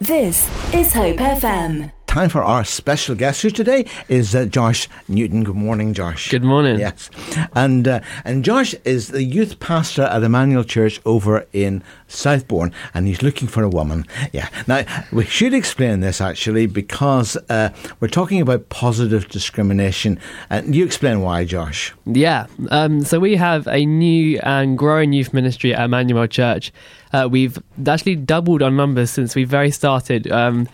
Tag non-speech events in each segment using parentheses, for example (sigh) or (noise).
This is Hope FM. Time for our special guest, who today is uh, Josh Newton. Good morning, Josh. Good morning. Yes, and uh, and Josh is the youth pastor at Emmanuel Church over in Southbourne, and he's looking for a woman. Yeah. Now we should explain this actually because uh, we're talking about positive discrimination, and you explain why, Josh. Yeah. Um, so we have a new and growing youth ministry at Emmanuel Church. Uh, we've actually doubled our numbers since we very started um,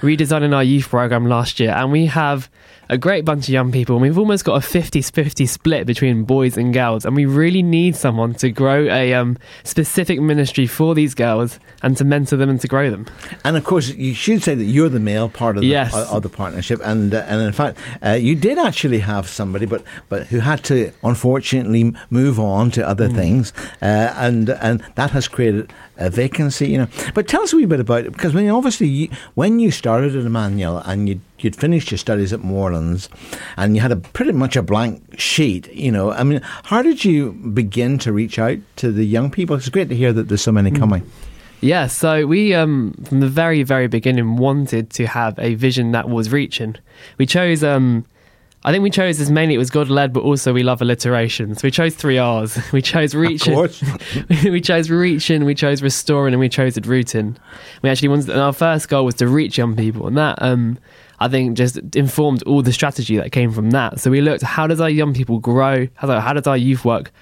redesigning our youth program last year, and we have a great bunch of young people. And we've almost got a 50 50 split between boys and girls. And we really need someone to grow a um, specific ministry for these girls and to mentor them and to grow them. And of course, you should say that you're the male part of the, Yes. of the partnership. And uh, and in fact, uh, you did actually have somebody, but but who had to unfortunately move on to other things, uh, and and that has created a vacancy. You know, but tell us a wee bit about it because when obviously you, when you started at Emmanuel and you you'd finished your studies at Moorlands, and you had a pretty much a blank sheet. You know, I mean, how did you begin to reach out to the young people? It's great to hear that there's so many coming. Yeah, so we, um, from the very, very beginning, wanted to have a vision that was reaching. We chose, um, I think we chose as mainly it was God led, but also we love alliteration. So we chose three R's. (laughs) We chose reaching. (laughs) we chose reaching, we chose restoring, and we chose rooting. We actually wanted, and our first goal was to reach young people, and that, um, I think, just informed all the strategy that came from that. So we looked, how does our young people grow? How, how does our youth work?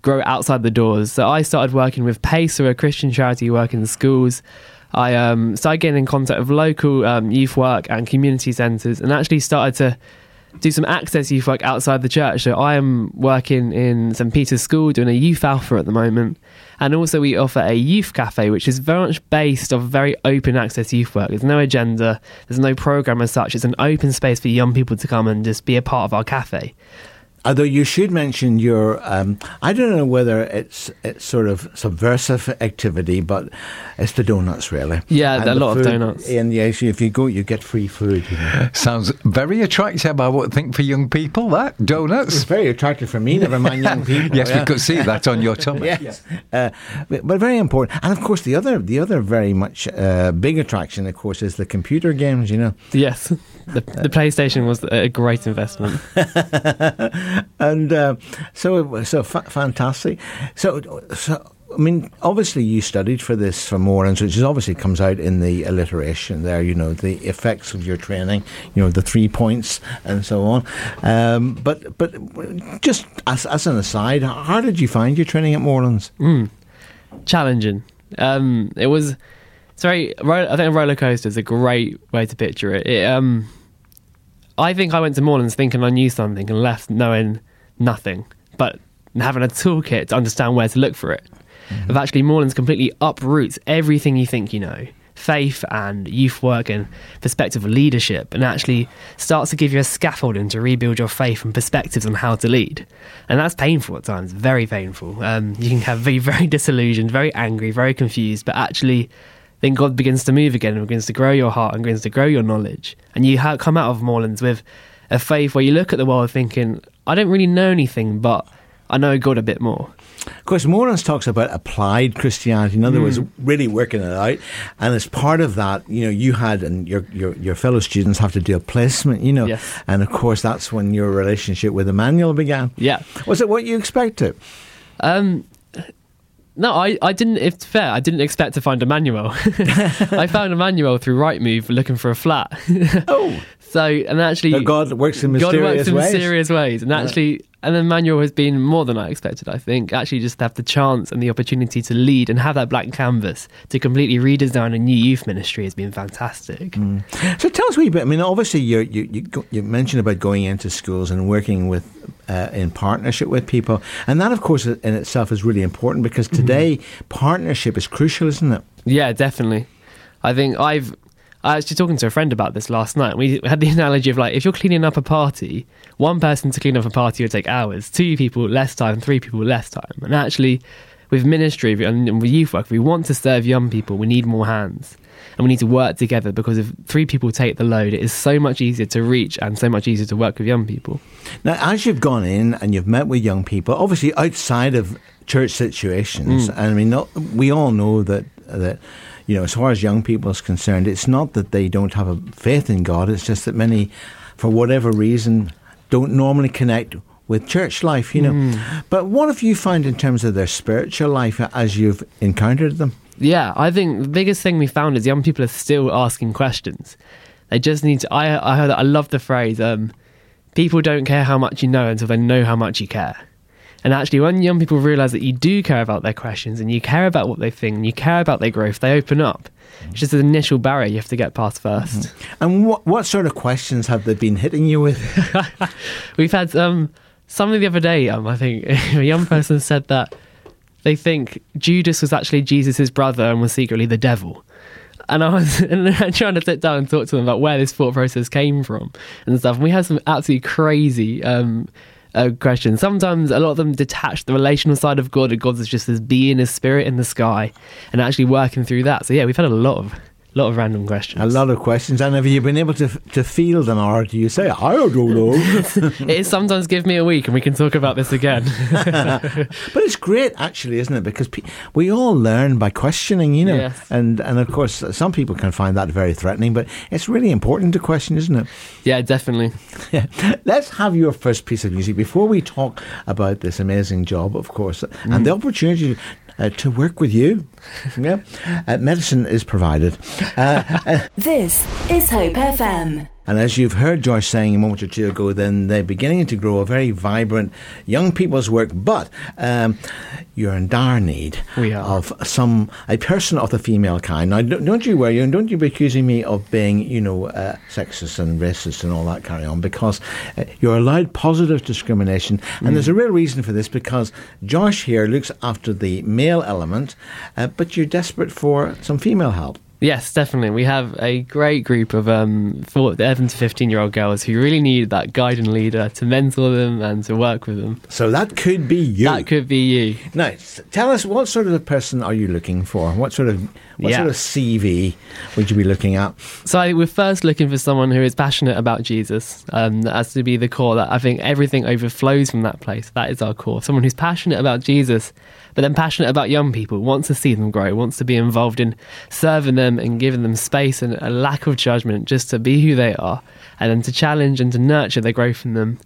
grow outside the doors. So I started working with PACE, who are a Christian charity working in schools. I um, started getting in contact with local um, youth work and community centres and actually started to do some access youth work outside the church. So I am working in St Peter's School doing a youth alpha at the moment. And also we offer a youth cafe, which is very much based off very open access youth work. There's no agenda, there's no programme as such. It's an open space for young people to come and just be a part of our cafe. Although you should mention your, um, I don't know whether it's it's sort of subversive activity, but it's the donuts really. Yeah, And a the lot of food- donuts. And yes, if you go, you get free food. You know. Sounds very attractive, I would think, for young people, that. donuts. It's Donuts. very attractive for me. Never mind young (laughs) people. Yes, yeah. we could see that on your tummy. (laughs) Yes, uh, but, but very important. And of course, the other the other very much uh, big attraction, of course, is the computer games. You know, Yes, the, the PlayStation was a great investment. (laughs) and uh, so so fa- fantastic. So so. I mean, obviously, you studied for this for Moorlands, which is obviously comes out in the alliteration there. You know the effects of your training. You know the three points and so on. Um, but but just as, as an aside, how did you find your training at Moorlands? Challenging. Um, it was. It's very. I think a roller coaster is a great way to picture it. it um, I think I went to Moorlands thinking I knew something and left knowing nothing, but having a toolkit to understand where to look for it. Of actually, Moorlands completely uproots everything you think you know. Faith and youth work and perspective of leadership, and actually starts to give you a scaffolding to rebuild your faith and perspectives on how to lead. And that's painful at times, very painful. Um, you can have be very (laughs) disillusioned, very angry, very confused, but actually, then God begins to move again and begins to grow your heart and begins to grow your knowledge. And you ha- come out of Moorlands with a faith where you look at the world thinking, I don't really know anything, but I know God a bit more. Of course, Moorlands talks about applied Christianity. In other words, really working it out. And as part of that, you know, you had and your, your your fellow students have to do a placement. You know, Yes. and of course, that's when your relationship with Emmanuel began. Yeah. Was it what you expected? Um, no, I, I didn't. It's fair. I didn't expect to find Emmanuel. (laughs) I found Emmanuel through Rightmove looking for a flat. (laughs) Oh, so, and actually, that God works in mysterious God works in ways. mysterious ways, and actually, and then Manuel has been more than I expected. I think actually just to have the chance and the opportunity to lead and have that blank canvas to completely redesign a new youth ministry has been fantastic. So tell us a wee bit. I mean, obviously, you you you, mentioned about going into schools and working with uh, in partnership with people, and that, of course, in itself is really important because today partnership is crucial, isn't it? Yeah, definitely. I think I've. I was actually talking to a friend about this last night. We had the (laughs) analogy of like if you're cleaning up a party, one person to clean up a party would take hours, two people less time, three people less time. And actually, with ministry and with youth work, if we want to serve young people, we need more hands. And we need to work together because if three people take the load, it is so much easier to reach and so much easier to work with young people. Now, as you've gone in and you've met with young people, obviously outside of church situations, mm. and I mean, not, we all know that that you know, as far as young people is concerned, it's not that they don't have a faith in God. It's just that many, for whatever reason, don't normally connect with church life, you know. Mm. But what have you found in terms of their spiritual life as you've encountered them? Yeah, I think the biggest thing we found is young people are still asking questions. They just need to. I I heard. I love the phrase. Um, people don't care how much you know until they know how much you care. And actually, when young people realise that you do care about their questions and you care about what they think and you care about their growth, they open up. It's just an initial barrier you have to get past 1st And what what sort of questions have they been hitting you with? (laughs) We've had um, somebody the other day. Um, I think (laughs) a young person said that they think Judas was actually Jesus' brother and was secretly the devil. And I was (laughs) trying to sit down and talk to them about where this thought process came from and stuff. And we had some absolutely crazy um, uh, questions. Sometimes a lot of them detach the relational side of God, and God is just this being, a spirit in the sky, and actually working through that. So yeah, we've had a lot of lot of random questions. A lot of questions. And have you been able to to field them, or do you say, I don't know? (laughs) (laughs) it is sometimes give me a week and we can talk about this again. (laughs) but it's great, actually, isn't it? Because pe- we all learn by questioning, you know. Yes. And and of course, some people can find that very threatening, but it's really important to question, isn't it? yeah, definitely. Let's have your first piece of music before we talk about this amazing job, of course, and mm-hmm. the opportunity uh, to work with you. (laughs) Yeah, uh, medicine is provided. Uh, This is Hope FM. And as you've heard Josh saying a moment or two ago, then they're beginning to grow a very vibrant young people's work. But um, you're in dire need of some a person of the female kind. Now, don't don't you worry, and don't you be accusing me of being, you know, uh, sexist and racist and all that carry on, because uh, you're allowed positive discrimination, and there's a real reason for this. Because Josh here looks after the male element, uh, but you're desperate for some female help. Yes, definitely. We have a great group of um, four, 11 to 15 year old girls who really need that guide and leader to mentor them and to work with them. So that could be you. That could be you. Now, tell us what sort of a person are you looking for? What sort of what Yeah. sort of CV would you be looking at? So I, we're first looking for someone who is passionate about Jesus. Um, that has to be the core. That I think everything overflows from that place. That is our core. Someone who's passionate about Jesus, but then passionate about young people, wants to see them grow, wants to be involved in serving them and giving them space and a lack of judgment just to be who they are, and then to challenge and to nurture their growth in them.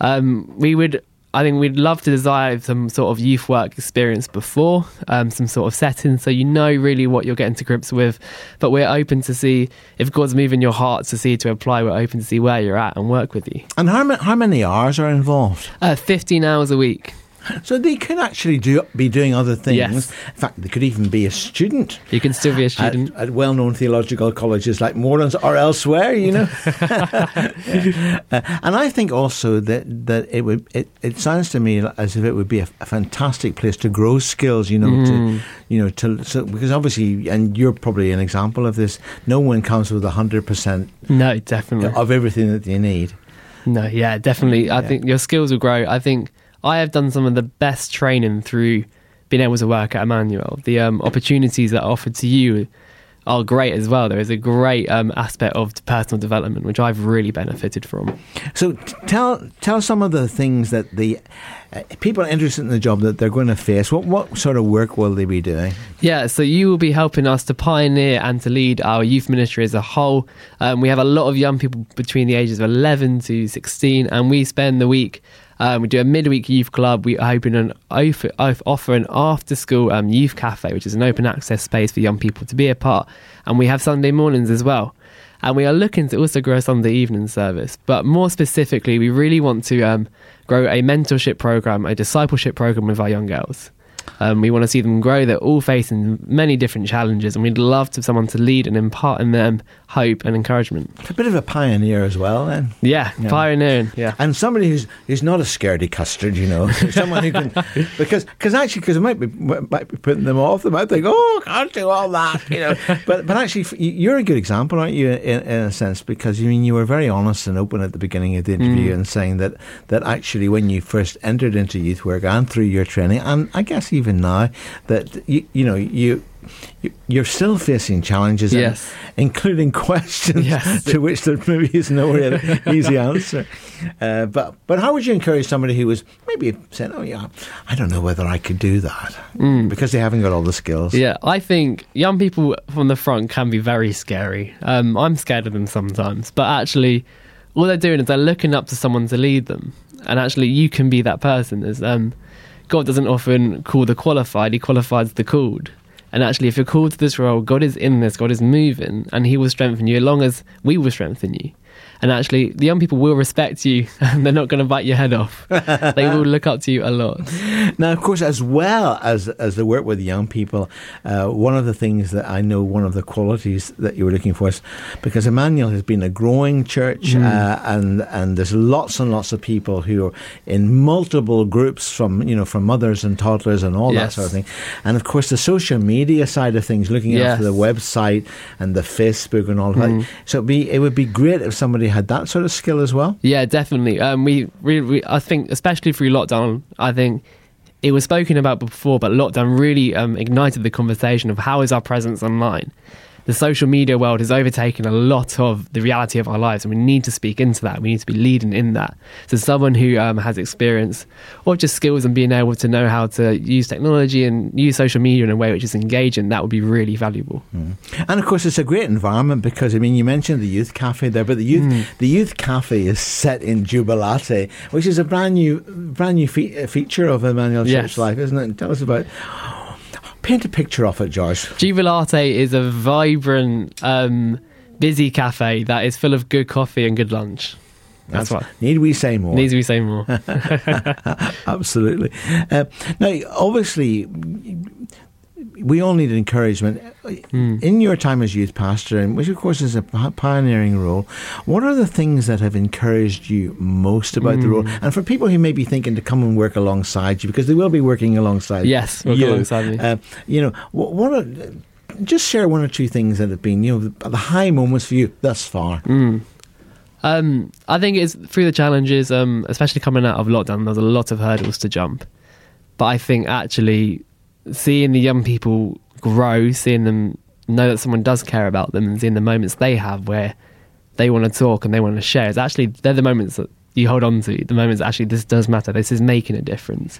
Um, we would. I think we'd love to desire some sort of youth work experience before, um, some sort of setting, so you know really what you're getting to grips with. But we're open to see if God's moving your heart to see to apply. We're open to see where you're at and work with you. And how, ma- how many hours are involved? Uh, 15 hours a week. (laughs) So they could actually do be doing other things. Yes. In fact, they could even be a student. You can still be a student. at well-known theological colleges like Moorlands or elsewhere, you know, (laughs) (laughs) Uh, and I think also that that it would it, it sounds to me as if it would be a, a fantastic place to grow skills, you know, Mm. to you know to so because obviously, and you're probably an example of this. No one comes with a hundred percent no, definitely. of everything that they need. No, yeah, definitely. I Yeah. think your skills will grow. I think I have done some of the best training through being able to work at Emmanuel. The um, opportunities that are offered to you are great as well. There is a great um, aspect of personal development, which I've really benefited from. So t- tell tell some of the things that the uh, people interested in the job that they're going to face. What what sort of work will they be doing? Yeah, so you will be helping us to pioneer and to lead our youth ministry as a whole. Um, we have a lot of young people between the ages of 11 to 16, and we spend the week. Um, we do a midweek youth club. We open an offer, offer an after school um, youth cafe, which is an open access space for young people to be a part. And we have Sunday mornings as well. And we are looking to also grow Sunday evening service. But more specifically, we really want to um, grow a mentorship program, a discipleship program with our young girls. Um, we want to see them grow. They're all facing many different challenges, and we'd love to have someone to lead and impart in them hope and encouragement. A bit of a pioneer as well, then. Yeah, Yeah. pioneering. Yeah. and somebody who's who's not a scaredy custard, you know, (laughs) someone who can because because actually because it might be might be putting them off. They might think, oh, I can't do all that, you know. (laughs) but but actually, you're a good example, aren't you? In, in a sense, because you mean you were very honest and open at the beginning of the interview and saying that that actually when you first entered into youth work and through your training, and I guess even now that you you know you you- you're still facing challenges, and- Yes. including (laughs) questions Yes. to which there maybe is no real (laughs) easy answer. Uh, but but how would you encourage somebody who was maybe saying, "Oh yeah, I don't know whether I could do that," because they haven't got all the skills? Mm. Yeah, I think young people from the front can be very scary. Um, I'm scared of them sometimes, but actually, all they're doing is they're looking up to someone to lead them, and actually, you can be that person. As um, God doesn't often call the qualified; He qualifies the called. And actually, if you're called to this role, God is in this, God is moving, and He will strengthen you as long as we will strengthen you. And actually, the young people will respect you, (laughs) and they're not going to bite your head off. (laughs) they will look up to you a lot. Now, of course, as well as as the work with young people, uh, one of the things that I know, one of the qualities that you were looking for is because Emmanuel has been a growing church, uh, and and there's lots and lots of people who are in multiple groups from you know from mothers and toddlers and all that sort of thing, and of course the social media side of things, looking Yes. after the website and the Facebook and all that. So it'd be it would be great if somebody had that sort of skill as well. Yeah, definitely. Um, we, we, we, I think, especially through lockdown, I think it was spoken about before, but lockdown really um, ignited the conversation of how is our presence online. The social media world has overtaken a lot of the reality of our lives, and we need to speak into that. We need to be leading in that. So, someone who um, has experience or just skills and being able to know how to use technology and use social media in a way which is engaging, that would be really valuable. And of course, it's a great environment because I mean, you mentioned the youth cafe there, but the youth the youth cafe is set in Jubilate, which is a brand new brand new fe- feature of Emmanuel Yes. Church Life, isn't it? Tell us about. Paint a picture of it, George. Jubilate is a vibrant, um, busy cafe that is full of good coffee and good lunch. That's, what Need we say more? Need we say more. (laughs) Absolutely. Uh, now, obviously, we all need encouragement. In your time as youth pastor, and which of course is a pioneering role, what are the things that have encouraged you most about the role? And for people who may be thinking to come and work alongside you, because they will be working alongside Yes, you, alongside me. Uh, you know, what, what are, just share one or two things that have been, you know, the, the high moments for you thus far. Um, I think it's through the challenges, um, especially coming out of lockdown. There's a lot of hurdles to jump, but I think actually seeing the young people grow, seeing them know that someone does care about them, and seeing the moments they have where they want to talk and they want to share, is actually they're the moments that you hold on to. The moments actually this does matter. This is making a difference.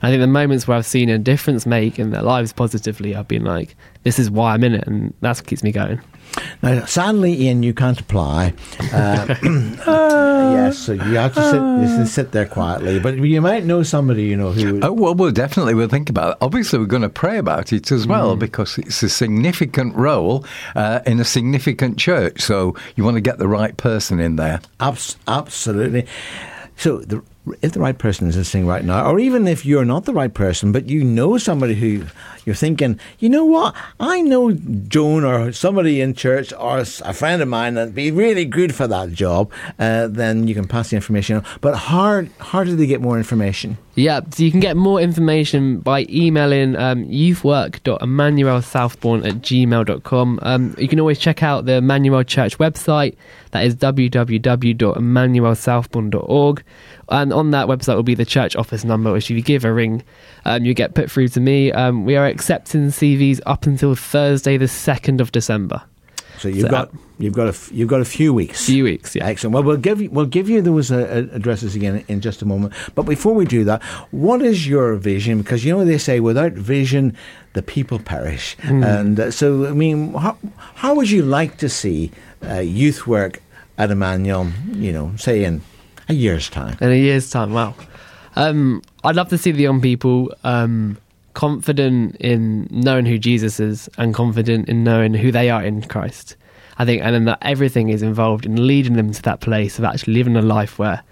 And I think the moments where I've seen a difference make in their lives positively, I've been like, this is why I'm in it, and that's what keeps me going. Now, sadly, Ian, you can't apply. Uh, (coughs) (coughs) yes, so you have to sit, you have to sit there quietly. But you might know somebody, you know, who. Oh, well, we'll definitely we'll think about it. Obviously, we're going to pray about it as well because it's a significant role uh, in a significant church. So you want to get the right person in there. Abs- absolutely. So, the, if the right person is listening right now, or even if you're not the right person, but you know somebody who you're thinking, you know what, I know Joan or somebody in church or a friend of mine that'd be really good for that job, uh, then you can pass the information on. But how, how do they get more information? Yeah, so you can get more information by emailing um, youthwork.emmanuelsouthbourne at gmail.com. Um, you can always check out the Emmanuel Church website. That is www.emmanuelsouthbourne.org. And on that website will be the church office number, which if you give a ring, um, you get put through to me. Um, we are accepting CVs up until Thursday, the 2nd of December. So you've So, got you've got a f- you've got a few weeks. Few weeks, yeah. Excellent. Well, we'll give you we'll give you those uh, uh, addresses again in just a moment. But before we do that, what is your vision? Because you know they say without vision, the people perish. Hmm. And uh, so, I mean, how, how would you like to see uh, youth work at Emmanuel? You know, say in a year's time. In a year's time, wow. Um, I'd love to see the young people um, confident in knowing who Jesus is and confident in knowing who they are in Christ. I think, and then that everything is involved in leading them to that place of actually living a life where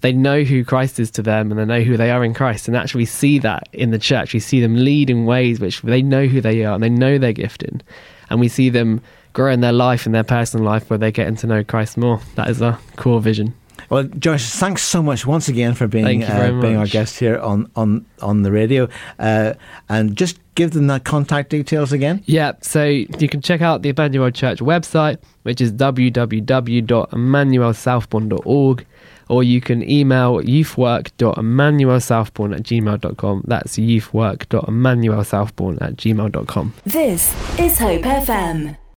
they know who Christ is to them and they know who they are in Christ. And actually, we see that in the church. We see them lead in ways which they know who they are and they know they're gifted. And we see them grow in their life and their personal life where they're getting to know Christ more. That is our core vision. Well, Josh, thanks so much once again for being Thank you very uh, being our guest here on on on the radio, uh, and just give them the contact details again. Yeah, so you can check out the Emmanuel Church website, which is www.emmanuelsouthbourne.org, or you can email youthwork.emmanuelsouthbourne at gmail.com. That's youthwork.emmanuelsouthbourne at gmail.com. This is Hope FM.